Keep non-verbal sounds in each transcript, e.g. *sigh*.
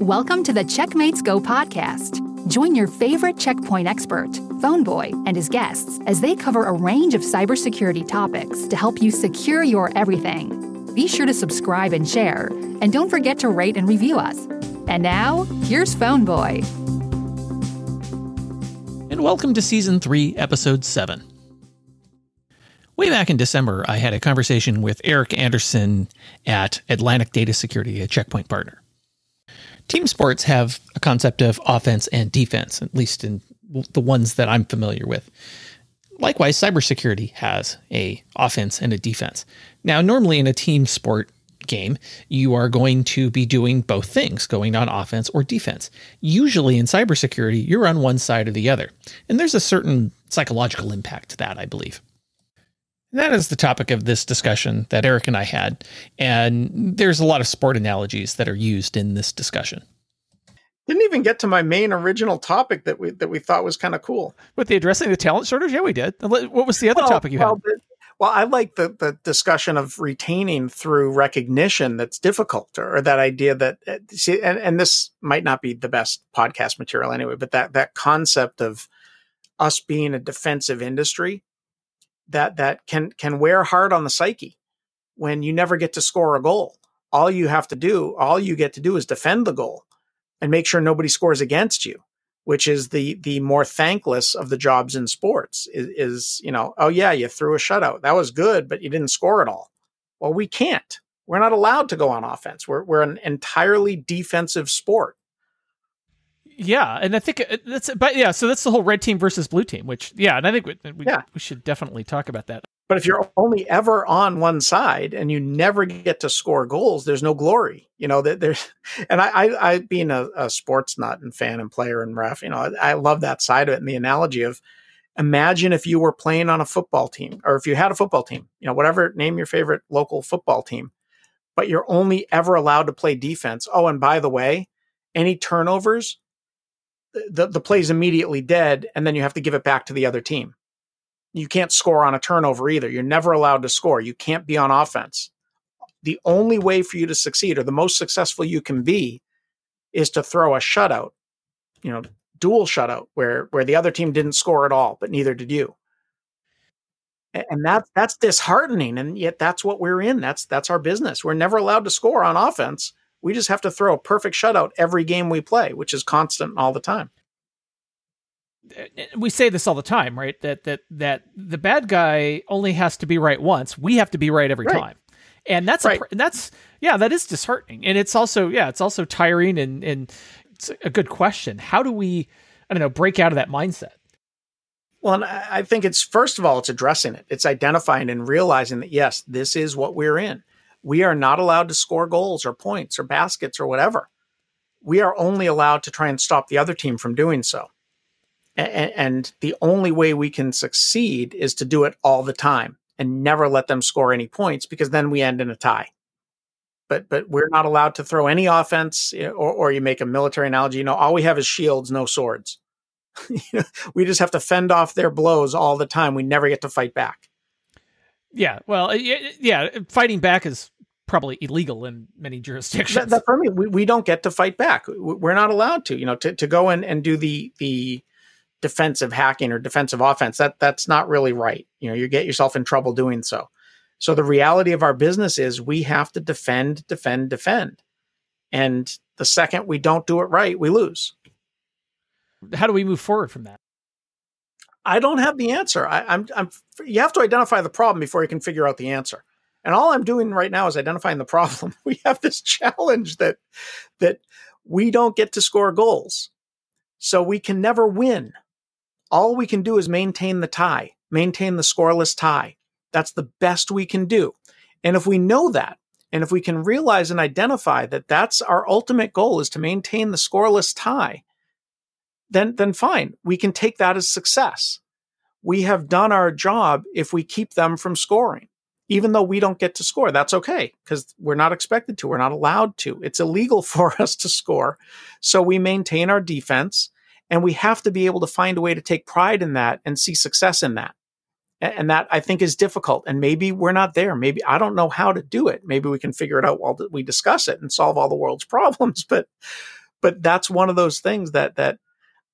Welcome to the Checkmates Go podcast. Join your favorite checkpoint expert, Phoneboy, and his guests as they cover a range of cybersecurity topics to help you secure your everything. Be sure to subscribe and share, and don't forget to rate and review us. And now, here's Phoneboy. And welcome to Season 3, Episode 7. Way back in December, I had a conversation with Eric Anderson at Atlantic Data Security, a checkpoint partner. Team sports have a concept of offense and defense, at least in the ones that I'm familiar with. Likewise, cybersecurity has a offense and a defense. Now, normally in a team sport game, you are going to be doing both things, going on offense or defense. Usually in cybersecurity, you're on one side or the other. And there's a certain psychological impact to that, I believe. That is the topic of this discussion that Eric and I had. And there's a lot of sport analogies that are used in this discussion. Didn't even get to my main original topic that we that we thought was kind of cool. With the addressing the talent shortage, yeah, we did. What was the other well, topic you well, had? The, well, I like the the discussion of retaining through recognition that's difficult, or, or that idea that uh, see, and, and this might not be the best podcast material anyway, but that that concept of us being a defensive industry that that can can wear hard on the psyche when you never get to score a goal. All you have to do, all you get to do is defend the goal and make sure nobody scores against you, which is the the more thankless of the jobs in sports is, is you know, oh yeah, you threw a shutout. That was good, but you didn't score at all. Well, we can't. We're not allowed to go on offense. We're we're an entirely defensive sport. Yeah, and I think uh, that's but yeah, so that's the whole red team versus blue team, which yeah, and I think we, we, yeah. we should definitely talk about that. But if you're only ever on one side and you never get to score goals, there's no glory. You know that there's, and I, I, I being a, a, sports nut and fan and player and ref, you know, I, I love that side of it and the analogy of imagine if you were playing on a football team or if you had a football team, you know, whatever name your favorite local football team, but you're only ever allowed to play defense. Oh, and by the way, any turnovers the, the play's immediately dead and then you have to give it back to the other team. You can't score on a turnover either. You're never allowed to score. You can't be on offense. The only way for you to succeed or the most successful you can be is to throw a shutout, you know, dual shutout where where the other team didn't score at all, but neither did you. And that's that's disheartening and yet that's what we're in. That's that's our business. We're never allowed to score on offense we just have to throw a perfect shutout every game we play, which is constant all the time. Eh, eh, we say this all the time, right? That that that the bad guy only has to be right once. We have to be right every right. time. And that's right. a, that's yeah, that is disheartening. And it's also yeah, it's also tiring and and it's a good question. How do we I don't know, break out of that mindset? Well, I think it's first of all, it's addressing it. It's identifying and realizing that yes, this is what we're in we are not allowed to score goals or points or baskets or whatever. We are only allowed to try and stop the other team from doing so. And, the only way we can succeed is to do it all the time and never let them score any points because then we end in a tie. But but we're not allowed to throw any offense or, or you make a military analogy. You know, all we have is shields, no swords. *laughs* we just have to fend off their blows all the time. We never get to fight back. Yeah, well, uh, yeah, fighting back is probably illegal in many jurisdictions. That, that for me, we, we don't get to fight back. We're not allowed to, you know, to, to go in and do the the defensive hacking or defensive offense. That that's not really right. You know, you get yourself in trouble doing so. So the reality of our business is we have to defend, defend, defend. And the second we don't do it right, we lose. How do we move forward from that? I don't have the answer. I, I'm, I'm, you have to identify the problem before you can figure out the answer. And all I'm doing right now is identifying the problem. *laughs* We have this challenge that, that we don't get to score goals. So we can never win. All we can do is maintain the tie, maintain the scoreless tie. That's the best we can do. And if we know that, and if we can realize and identify that that's our ultimate goal is to maintain the scoreless tie, then then fine. We can take that as success. We have done our job if we keep them from scoring. Even though we don't get to score, that's okay because we're not expected to. We're not allowed to. It's illegal *laughs* for us to score. So we maintain our defense and we have to be able to find a way to take pride in that and see success in that. And that I think is difficult. And maybe we're not there. Maybe I don't know how to do it. Maybe we can figure it out while we discuss it and solve all the world's *laughs* problems. But but that's one of those things that that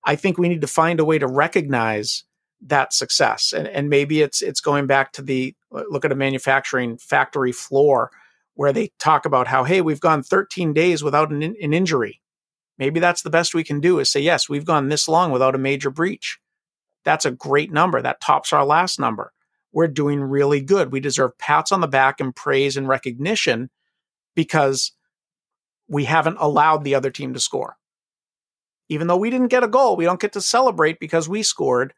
I think we need to find a way to recognize that success. And, and maybe it's it's going back to the look at a manufacturing factory floor where they talk about how hey we've gone 13 days without an, an injury. Maybe that's the best we can do is say yes we've gone this long without a major breach. That's a great number. That tops our last number. We're doing really good. We deserve pats on the back and praise and recognition because we haven't allowed the other team to score. Even though we didn't get a goal, we don't get to celebrate because we scored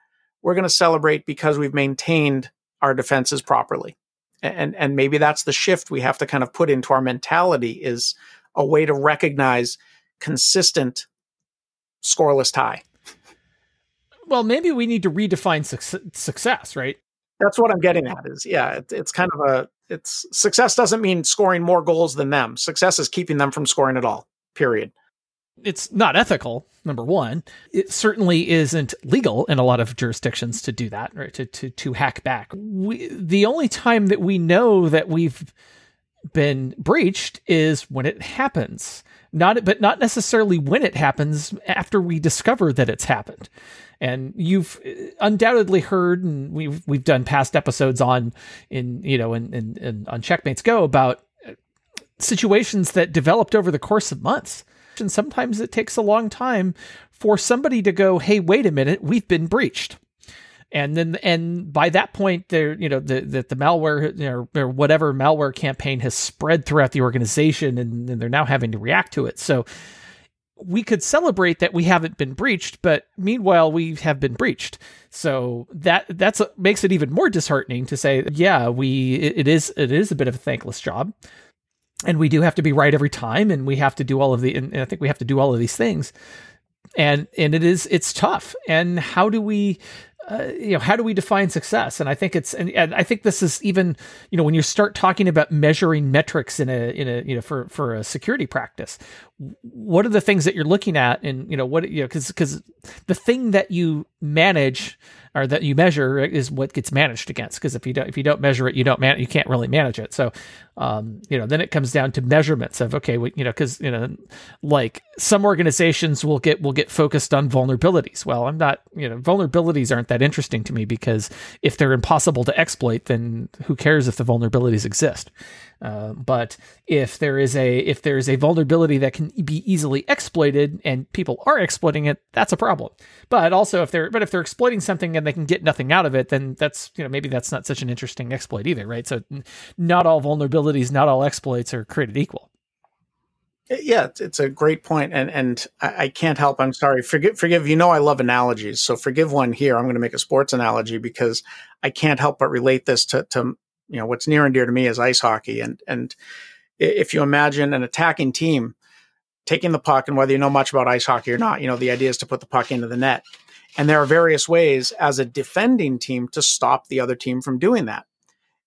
we're going to celebrate because we've maintained our defenses properly. And, and maybe that's the shift we have to kind of put into our mentality is a way to recognize consistent scoreless tie. Well, maybe we need to redefine su- success, right? That's what I'm getting at. Is yeah, it, it's kind of a it's success doesn't mean scoring more goals than them. Success is keeping them from scoring at all. Period it's not ethical number one. It certainly isn't legal in a lot of jurisdictions to do that right to to, to hack back. We, the only time that we know that we've been breached is when it happens. Not but not necessarily when it happens after we discover that it's happened. And you've uh, undoubtedly heard and we've we've done past episodes on in you know in, in, in on checkmates go about uh, situations that developed over the course of months and sometimes it takes a long time for somebody to go, "Hey, wait a minute, we've been breached." And then, and by that point, there, you know, the the, the malware you know, or whatever malware campaign has spread throughout the organization, and, and they're now having to react to it. So, we could celebrate that we haven't been breached, but meanwhile we have been breached. So that that's a, makes it even more disheartening to say, yeah, we it, it is it is a bit of a thankless job and we do have to be right every time and we have to do all of the and i think we have to do all of these things. And and it is it's tough. And how do we uh, you know how do we define success? And i think it's and, and, i think this is even you know when you start talking about measuring metrics in a in a you know for for a security practice what are the things that you're looking at and you know what you know because because the thing that you manage or that you measure is what gets managed against. Because if you don't if you don't measure it, you don't man you can't really manage it. So, um, you know, then it comes down to measurements of okay, we, you know, because you know, like some organizations will get will get focused on vulnerabilities. Well, I'm not, you know, vulnerabilities aren't that interesting to me because if they're impossible to exploit, then who cares if the vulnerabilities exist? Uh, but if there is a if there is a vulnerability that can be easily exploited and people are exploiting it, that's a problem. But also if they're but if they're exploiting something and they can get nothing out of it, then that's you know maybe that's not such an interesting exploit either, right? So not all vulnerabilities, not all exploits are created equal. Yeah, it's a great point, and and I can't help. I'm sorry. Forgive, forgive. You know, I love analogies, so forgive one here. I'm going to make a sports analogy because I can't help but relate this to to you know what's near and dear to me is ice hockey and and if you imagine an attacking team taking the puck and whether you know much about ice hockey or not you know the idea is to put the puck into the net. And there are various ways as a defending team to stop the other team from doing that.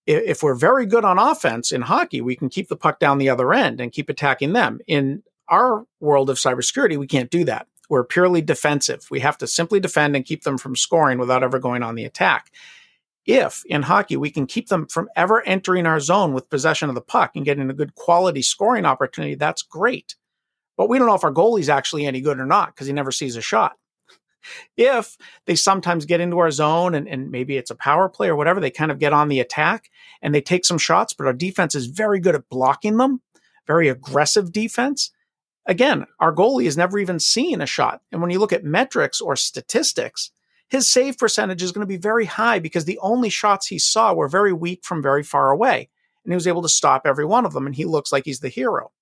If we're very good on offense in hockey we can keep the puck down the other end and keep attacking them. In our world of cybersecurity we can't do that. We're purely defensive. We have to simply defend and keep them from scoring without ever going on the attack. If in hockey we can keep them from ever entering our zone with possession of the puck and getting a good quality scoring opportunity, that's great. But we don't know if our goalie's actually any good or not because he never sees a shot. If they sometimes get into our zone and, and maybe it's a power play or whatever, they kind of get on the attack and they take some shots, but our defense is very good at blocking them, very aggressive defense. Again, our goalie has never even seen a shot. And when you look at metrics or statistics, his save percentage is going to be very high because the only shots he saw were very weak from very far away. And he was able to stop every one of them, and he looks like he's the hero.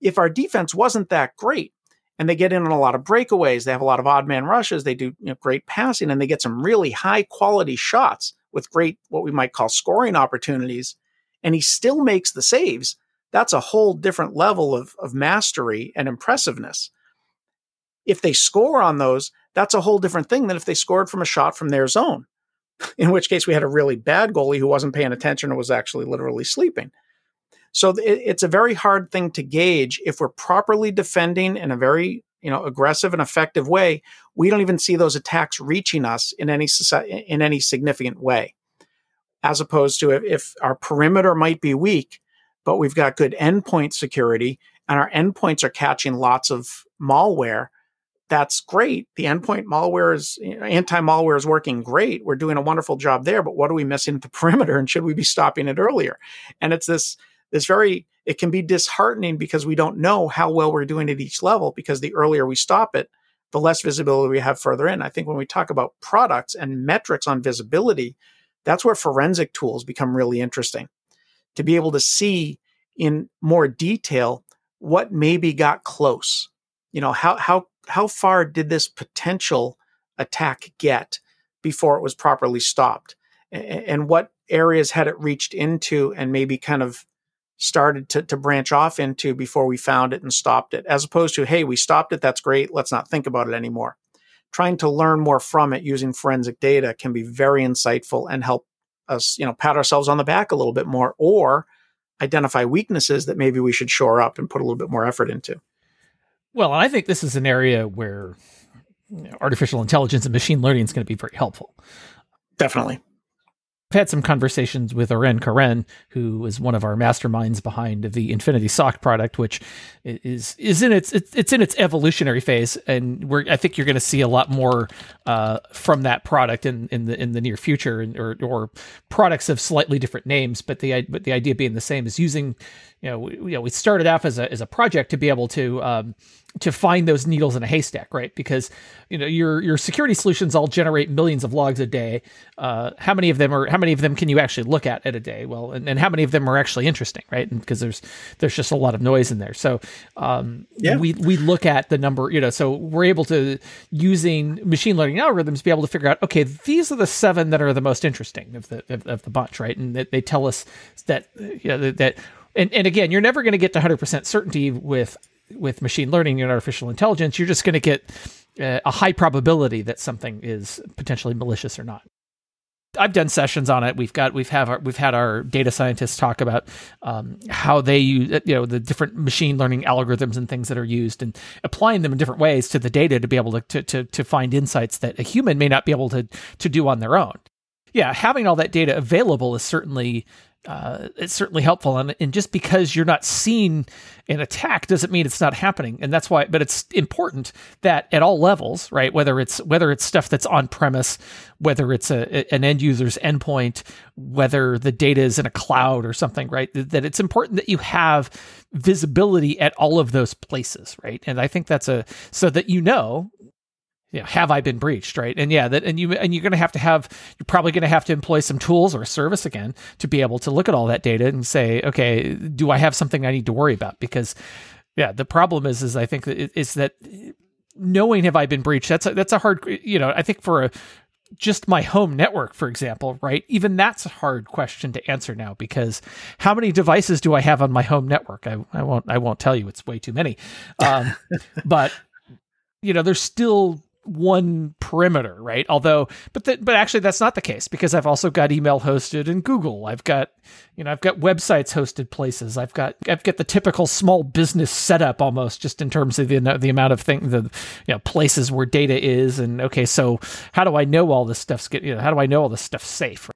If our defense wasn't that great, and they get in on a lot of breakaways, they have a lot of odd man rushes, they do you know, great passing, and they get some really high quality shots with great, what we might call scoring opportunities, and he still makes the saves, that's a whole different level of, of mastery and impressiveness. If they score on those, that's a whole different thing than if they scored from a shot from their zone, *laughs* in which case we had a really bad goalie who wasn't paying attention or was actually literally sleeping. So it, it's a very hard thing to gauge if we're properly defending in a very you know aggressive and effective way. We don't even see those attacks reaching us in any in any significant way, as opposed to if, if our perimeter might be weak, but we've got good endpoint security and our endpoints are catching lots of malware, that's great. The endpoint malware is anti malware is working great. We're doing a wonderful job there, but what are we missing at the *laughs* perimeter? And should we be stopping it earlier? And it's this this very it can be disheartening because we don't know how well we're doing at each level because the earlier we stop it, the less visibility we have further in. I think when we talk about products and metrics on visibility, that's where forensic tools become really interesting. To be able to see in more detail what maybe got close. You know, how how how far did this potential attack get before it was properly stopped? And what areas had it reached into and maybe kind of started to, to branch off into before we found it and stopped it, as opposed to, hey, we stopped it, that's great, let's not think about it anymore. Trying to learn more from it using forensic data can be very insightful and help us, you know, pat ourselves on the back a little bit more or identify weaknesses that maybe we should shore up and put a little bit more effort into. Well, I think this is an area where you know, artificial intelligence and machine learning is going to be very helpful. Definitely. I've had some conversations with Oren Karen, who is one of our masterminds behind the Infinity SOC product, which is is in its it's in its evolutionary phase, and we're I think you're going to see a lot more uh, from that product in, in the in the near future, or or products of slightly different names, but the but the idea being the same is using you know we, you know we started off as a as a project to be able to um, to find those needles in a haystack, right? Because you know your your security solutions all generate millions of logs a day. Uh, how many of them are? How many of them can you actually look at at a day? Well, and, and how many of them are actually interesting, right? because there's there's just a lot of noise in there. So um, yeah. we we look at the number, you know. So we're able to using machine learning algorithms be able to figure out, okay, these are the seven that are the most interesting of the of, of the bunch, right? And they tell us that you know that and, and again, you're never going to get to 100% certainty with with machine learning and artificial intelligence, you're just going to get uh, a high probability that something is potentially malicious or not. I've done sessions on it. We've got we've have our, we've had our data scientists talk about um, how they use you know the different machine learning algorithms and things that are used and applying them in different ways to the data to be able to to to, to find insights that a human may not be able to to do on their own. Yeah, having all that data available is certainly uh, it's certainly helpful. And, and just because you're not seeing an attack doesn't mean it's not happening. And that's why, but it's important that at all levels, right? Whether it's whether it's stuff that's on premise, whether it's a, an end user's endpoint, whether the data is in a cloud or something, right? That it's important that you have visibility at all of those places, right? And I think that's a so that you know you know, have I been breached, right? And yeah, that and you and you're going to have to have you're probably going to have to employ some tools or a service again to be able to look at all that data and say, okay, do I have something I need to worry about? Because yeah, the problem is is I think that is that knowing have I been breached. That's a, that's a hard, you know, I think for a just my home network, for example, right? Even that's a hard question to answer now because how many devices do I have on my home network? I, I won't I won't tell you. It's way too many. Um, *laughs* but you know, there's still one perimeter, right? Although, but the, but actually that's not the case because I've also got email hosted in Google. I've got you know I've got websites hosted places. I've got I've got the typical small business setup almost just in terms of the the amount of thing the you know places where data is and okay, so how do I know all this stuff's get you know how do I know all this stuff's safe?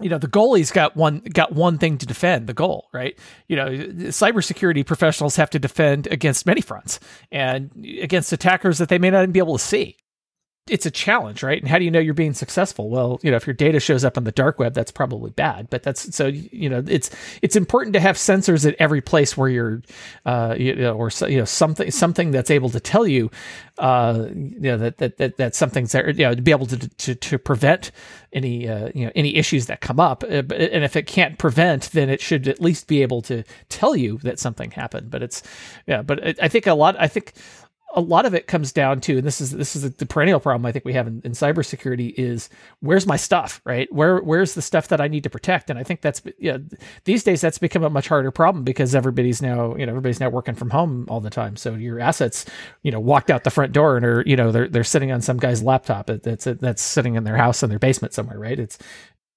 You know the goalie's got one got one thing to defend the goal right? You know cybersecurity professionals have to defend against many fronts and against attackers that they may not even be able to see it's a challenge, right? And how do you know you're being successful? Well, you know, if your data shows up on the dark web, that's probably bad. But that's so you know, it's it's important to have sensors at every place where you're, uh, you know, or you know, something something that's able to tell you, uh, you know, that that that, that something's there, you know, to be able to to, to prevent any uh, you know any issues that come up. Uh, and if it can't prevent, then it should at least be able to tell you that something happened. But it's yeah, but I think a lot. I think a lot of it comes down to, and this is this is the perennial problem I think we have in, in cybersecurity is where's my stuff, right? Where where's the stuff that I need to protect? And I think that's yeah, these days that's become a much harder problem because everybody's now you know everybody's now working from home all the time. So your assets you know walked out the front door and are you know they're they're sitting on some guy's laptop that's that's sitting in their house in their basement somewhere, right? It's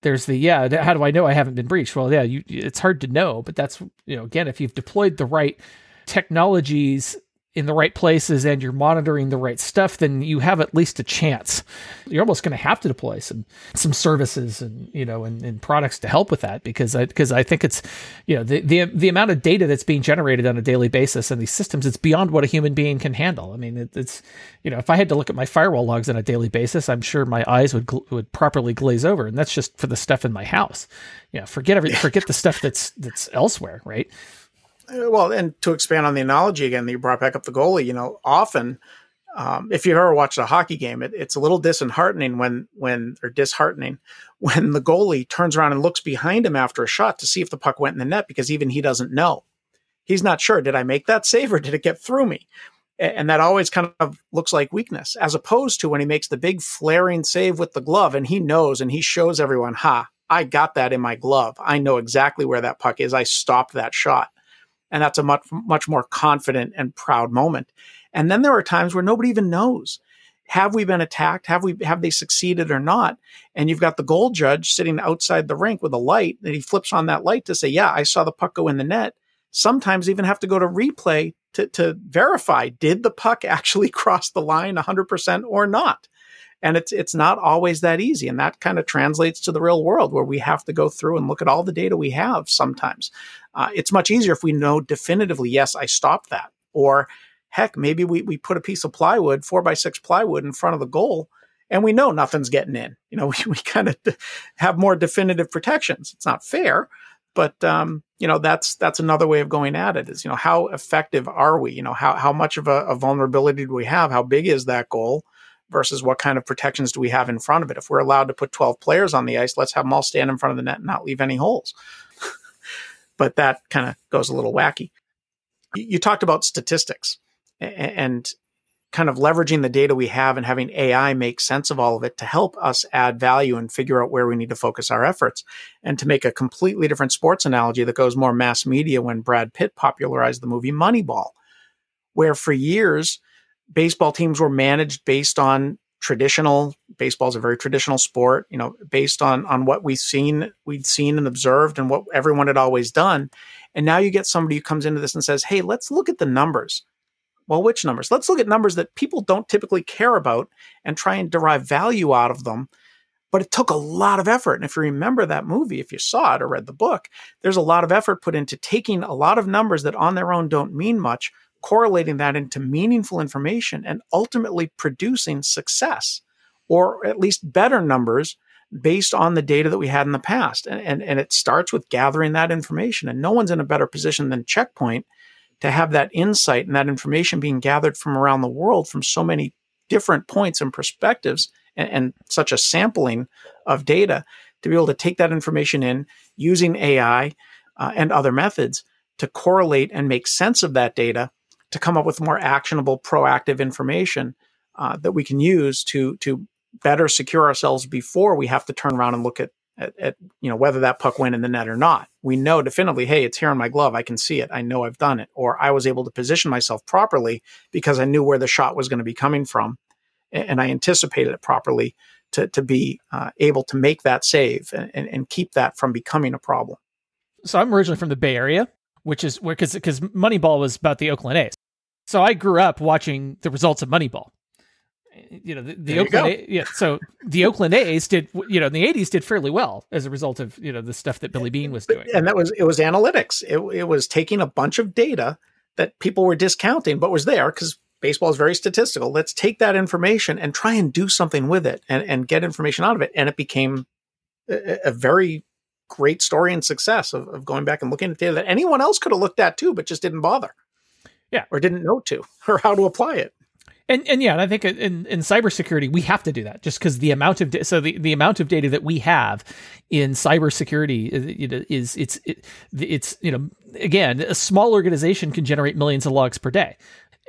there's the yeah how do i know i haven't been breached well yeah you it's hard to know but that's you know again if you've deployed the right technologies in the right places and you're monitoring the right stuff, then you have at least a chance. You're almost going to have to deploy some some services and you know and, and products to help with that because I because I think it's you know the, the the amount of data that's being generated on a daily basis in these systems it's beyond what a human being can handle. I mean it, it's you know if I had to look at my firewall logs on a daily basis, I'm sure my eyes would gl- would properly glaze over, and that's just for the stuff in my house. You know, forget every forget the stuff that's that's elsewhere, right? Well, and to expand on the analogy again that you brought back up the goalie, you know, often um, if you've ever watched a hockey game, it, it's a little disheartening when when or disheartening *laughs* when the goalie turns around and looks behind him after a shot to see if the puck went in the net because even he doesn't know. He's not sure. Did I make that save or did it get through me? And that always kind of looks like weakness, as opposed to when he makes the big flaring save with the glove and he knows and he shows everyone, ha, I got that in my glove. I know exactly where that puck is. I stopped that shot and that's a much much more confident and proud moment. And then there are times where nobody even knows. Have we been attacked? Have we have they succeeded or not? And you've got the goal judge sitting outside the rink with a light that he flips on that light to say, "Yeah, I saw the puck go in the net." Sometimes even have to go to replay to, to verify did the puck *laughs* actually cross the line 100% or not and it's it's not always that easy. And that kind of translates to the real world where we have to go through and look at all the data we have sometimes. Uh, it's much easier if we know definitively yes i stopped that. Or heck maybe we, we put a piece of plywood four by six plywood in front of the goal and we know nothing's getting in. You know *laughs* we, we kind of have more definitive protections. It's not fair but um, you know that's that's another way of going at it is you know how effective are we? You know how, how much of a, a vulnerability do we have? How big is that goal versus what kind of protections do we have in front of it. If we're allowed to put 12 players on the ice, let's have them all stand in front of the net and not leave any holes. *laughs* but that kind of goes a little wacky. You talked about statistics and kind of leveraging the data we have and having AI make sense of all of it to help us add value and figure out where we need to focus our efforts. And to make a completely different sports analogy that goes more mass media when Brad Pitt popularized the movie Moneyball, where for years, baseball teams were managed based on traditional baseball is a very traditional sport you know based on on what we've seen we'd seen and observed and what everyone had always done. And now you get somebody who comes into this and says hey let's look at the numbers. Well which numbers? Let's look at numbers that people don't typically care about and try and derive value out of them. But it took a lot of effort. And if you remember that movie if you saw it or read the book there's a lot of effort put into taking a lot of numbers that on their own don't mean much correlating that into meaningful information and ultimately producing success or at least better numbers based on the data that we had in the past. And, and, and it starts with gathering that information. And no one's in a better position than Checkpoint to have that insight and that information being gathered from around the world from so many different points and perspectives and, and such a sampling of data to be able to take that information in using AI uh, and other methods to correlate and make sense of that data to come up with more actionable, proactive information uh, that we can use to to better secure ourselves before we have to turn around and look at, at, at you know whether that puck went in the net or not. We know definitively, hey, it's here in my glove. I can see it. I know I've done it, or I was able to position myself properly because I knew where the shot was going to be coming from, and, and I anticipated it properly to to be uh, able to make that save and, and, and keep that from becoming a problem. So I'm originally from the Bay Area, which is where because because Moneyball was about the Oakland A's. So I grew up watching the results of Moneyball. You know, the, the Oakland, A, yeah. So the Oakland A's did, you know, in the '80s did fairly well as a result of you know the stuff that Billy Beane was doing. And that was it was analytics. It, it was taking a bunch of data that people were discounting, but was there because baseball is very statistical. Let's take that information and try and do something with it and, and get information out of it. And it became a, a very great story and success of, of, going back and looking at data that anyone else could have looked at too, but just didn't bother. Yeah. Or didn't know to *laughs* or how to apply it. And and yeah, and I think in, in cybersecurity we have to do that just because the amount of da- so the, the amount of data that we have in cybersecurity is, is it's it, it's you know again a small organization can generate millions of logs per day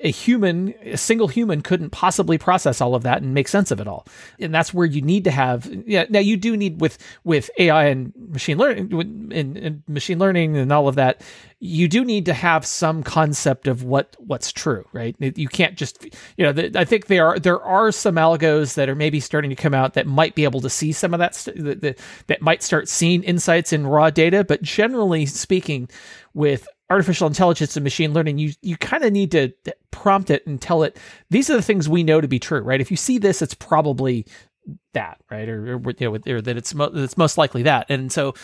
a human, a single human couldn't possibly process all of that and make sense of it all. And that's where you need to have, yeah. Now you do need with, with AI and machine learning and, and machine learning and all of that, you do need to have some concept of what, what's true, right? You can't just, you know, the, I think there are, there are some algos that are maybe starting to come out that might be able to see some of that, st- that, that, that might start seeing insights in raw data. But generally speaking, with artificial intelligence and machine learning, you you kind of need to prompt it and tell it these are the things we know to be true, right? If you see this, it's probably that, right? Or, or you know, or that it's mo- it's most likely that. And so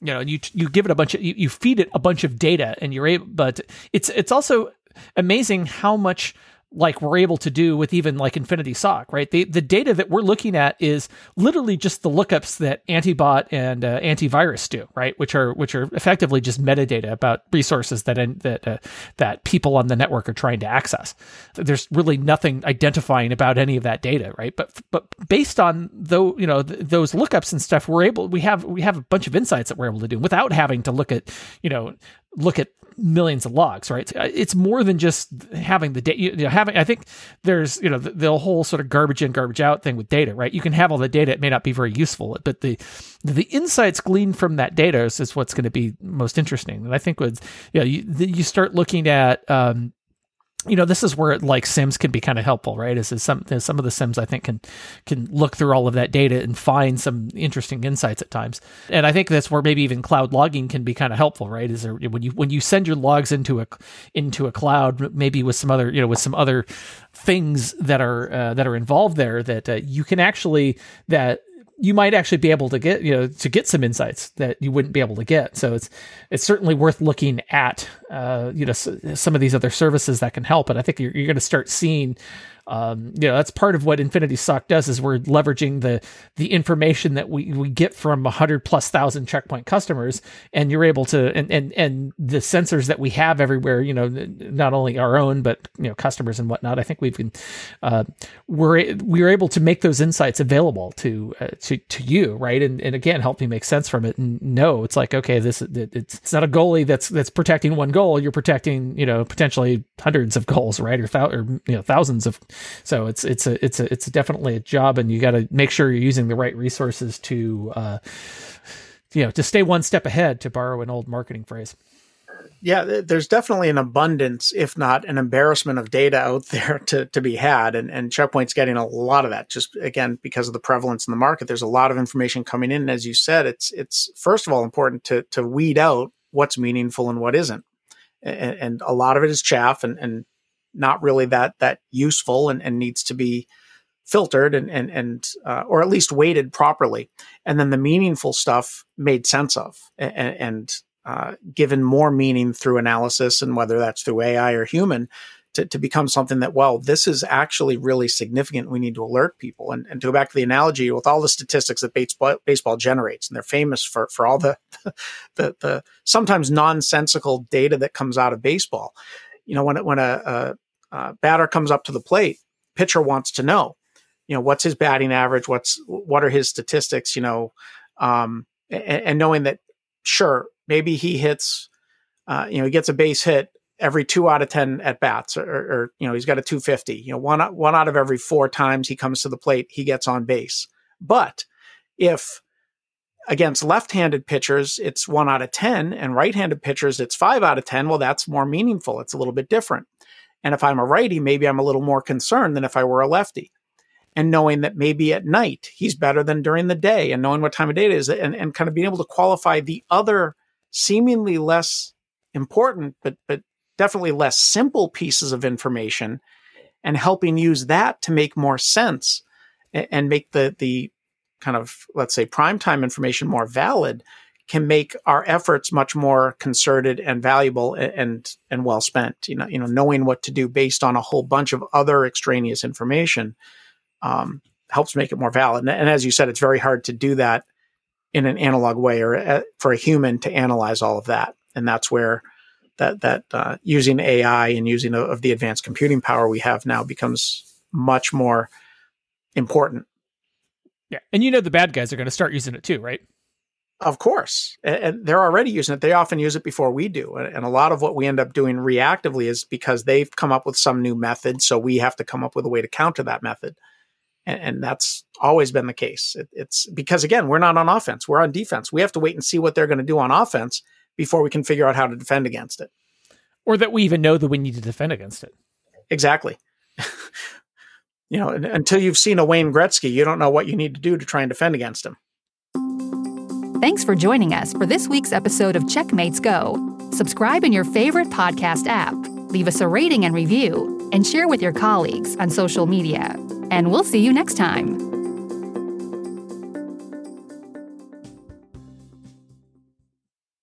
you know you you give it a bunch of you, you feed it a bunch of data and you're able but it's it's also amazing how much like we're able to do with even like Infinity SOC, right? The the data that we're looking at is literally just the lookups that Antibot and uh, antivirus do, right? Which are which are effectively just metadata about resources that that uh, that people on the network are trying to access. There's really nothing identifying about any of that data, right? But but based on though you know th- those lookups and stuff, we're able we have we have a bunch of insights that we're able to do without having to look at you know look at millions of logs, right? It's more than just having the data. You know, having I think there's you know the, the, whole sort of garbage in, garbage out thing with data, right? You can have all the data; it may not be very useful, but the the insights gleaned from that data is, is what's going to be most interesting. And I think with you know you, you start looking at um, you know this is where like sims can be kind of helpful right? Is, is some some of the sims i think can can look through all of that data and find some interesting insights at times. And i think that's where maybe even cloud logging can be kind of helpful right? Is there when you when you send your logs into a into a cloud maybe with some other you know with some other things that are uh, that are involved there that uh, you can actually that you might actually be able to get you know to get some insights that you wouldn't be able to get. So it's it's certainly worth looking at uh, you know some of these other services that can help. And i think you're, you're going to start seeing um, you know that's part of what Infinity SOC does is we're leveraging the the information that we, we get from hundred plus thousand checkpoint customers, and you're able to and, and and the sensors that we have everywhere. You know, not only our own but you know customers and whatnot. I think we've been uh, we're we're able to make those insights available to uh, to to you, right? And and again, help me make sense from it. And no, it's like okay, this it, it's not a goalie that's that's protecting one goal. You're protecting you know potentially hundreds of goals, right? Or, th- or you know thousands of so it's it's a it's a it's definitely a job, and you got to make sure you're using the right resources to uh, you know to stay one step ahead. To borrow an old marketing phrase. Yeah, there's definitely an abundance, if not an embarrassment of data out *laughs* there to, to be had. And, and Checkpoint's getting a lot of that just again, because of the prevalence in the market. There's a lot of information coming in. And as you said, it's, it's first of all important to, to weed out what's meaningful and what isn't. And, and a lot of it is chaff and, and not really that that useful and, and needs to be filtered and and and uh, or at least weighted properly, and then the meaningful stuff made sense of and, and uh, given more meaning through analysis and whether that's through AI or human. To, to become something that well this is actually really significant we need to alert people and, and to go back to the analogy with all the statistics that baseball, baseball generates and they're famous for for all the *laughs* the, the sometimes nonsensical data that comes out of baseball you know, when when a, a, a batter comes up to the plate, pitcher wants to know, you know, what's his batting average, what's what are his statistics, you know, um, and, and, knowing that, sure, maybe he hits, uh, you know, he gets a base hit every two out of ten at bats, or, or, you know, he's got a 250. You know, one one out of every four times he comes to the plate, he gets on base. But if against left-handed pitchers it's 1 out of 10 and right-handed pitchers it's 5 out of 10 well that's more meaningful. It's a little bit different. And if i'm a righty maybe i'm a little more concerned than if i were a lefty. And knowing that maybe at night he's better than during the day and knowing what time of day it is and, and kind of being able to qualify the other seemingly less important but but definitely less simple pieces of information and helping use that to make more sense and, and make the the kind of, let's say, primetime information more valid can make our efforts much more concerted and valuable and and well spent. You know, you know, knowing what to do based on a whole bunch of other extraneous information um, helps make it more valid. And, and, as you said, it's very hard to do that in an analog way or uh, for a human to analyze all of that. And that's where that that uh, using AI and using of the advanced computing power we have now becomes much more important yeah, and you know the bad guys are going to start using it too, right? Of course, and they're already using it. They often use it before we do, and a lot of what we end up doing reactively is because they've come up with some new method, so we have to come up with a way to counter that method, and, that's always been the case. it's because again, we're not on offense; we're on defense. We have to wait and see what they're going to do on offense before we can figure out how to defend against it, or that we even know that we need to defend against it. Exactly. *laughs* you know, until you've seen a Wayne Gretzky, you don't know what you need to do to try and defend against him. Thanks for joining us for this week's episode of Checkmates Go. Subscribe in your favorite podcast app, leave us a rating and review, and share with your colleagues on social media. And we'll see you next time.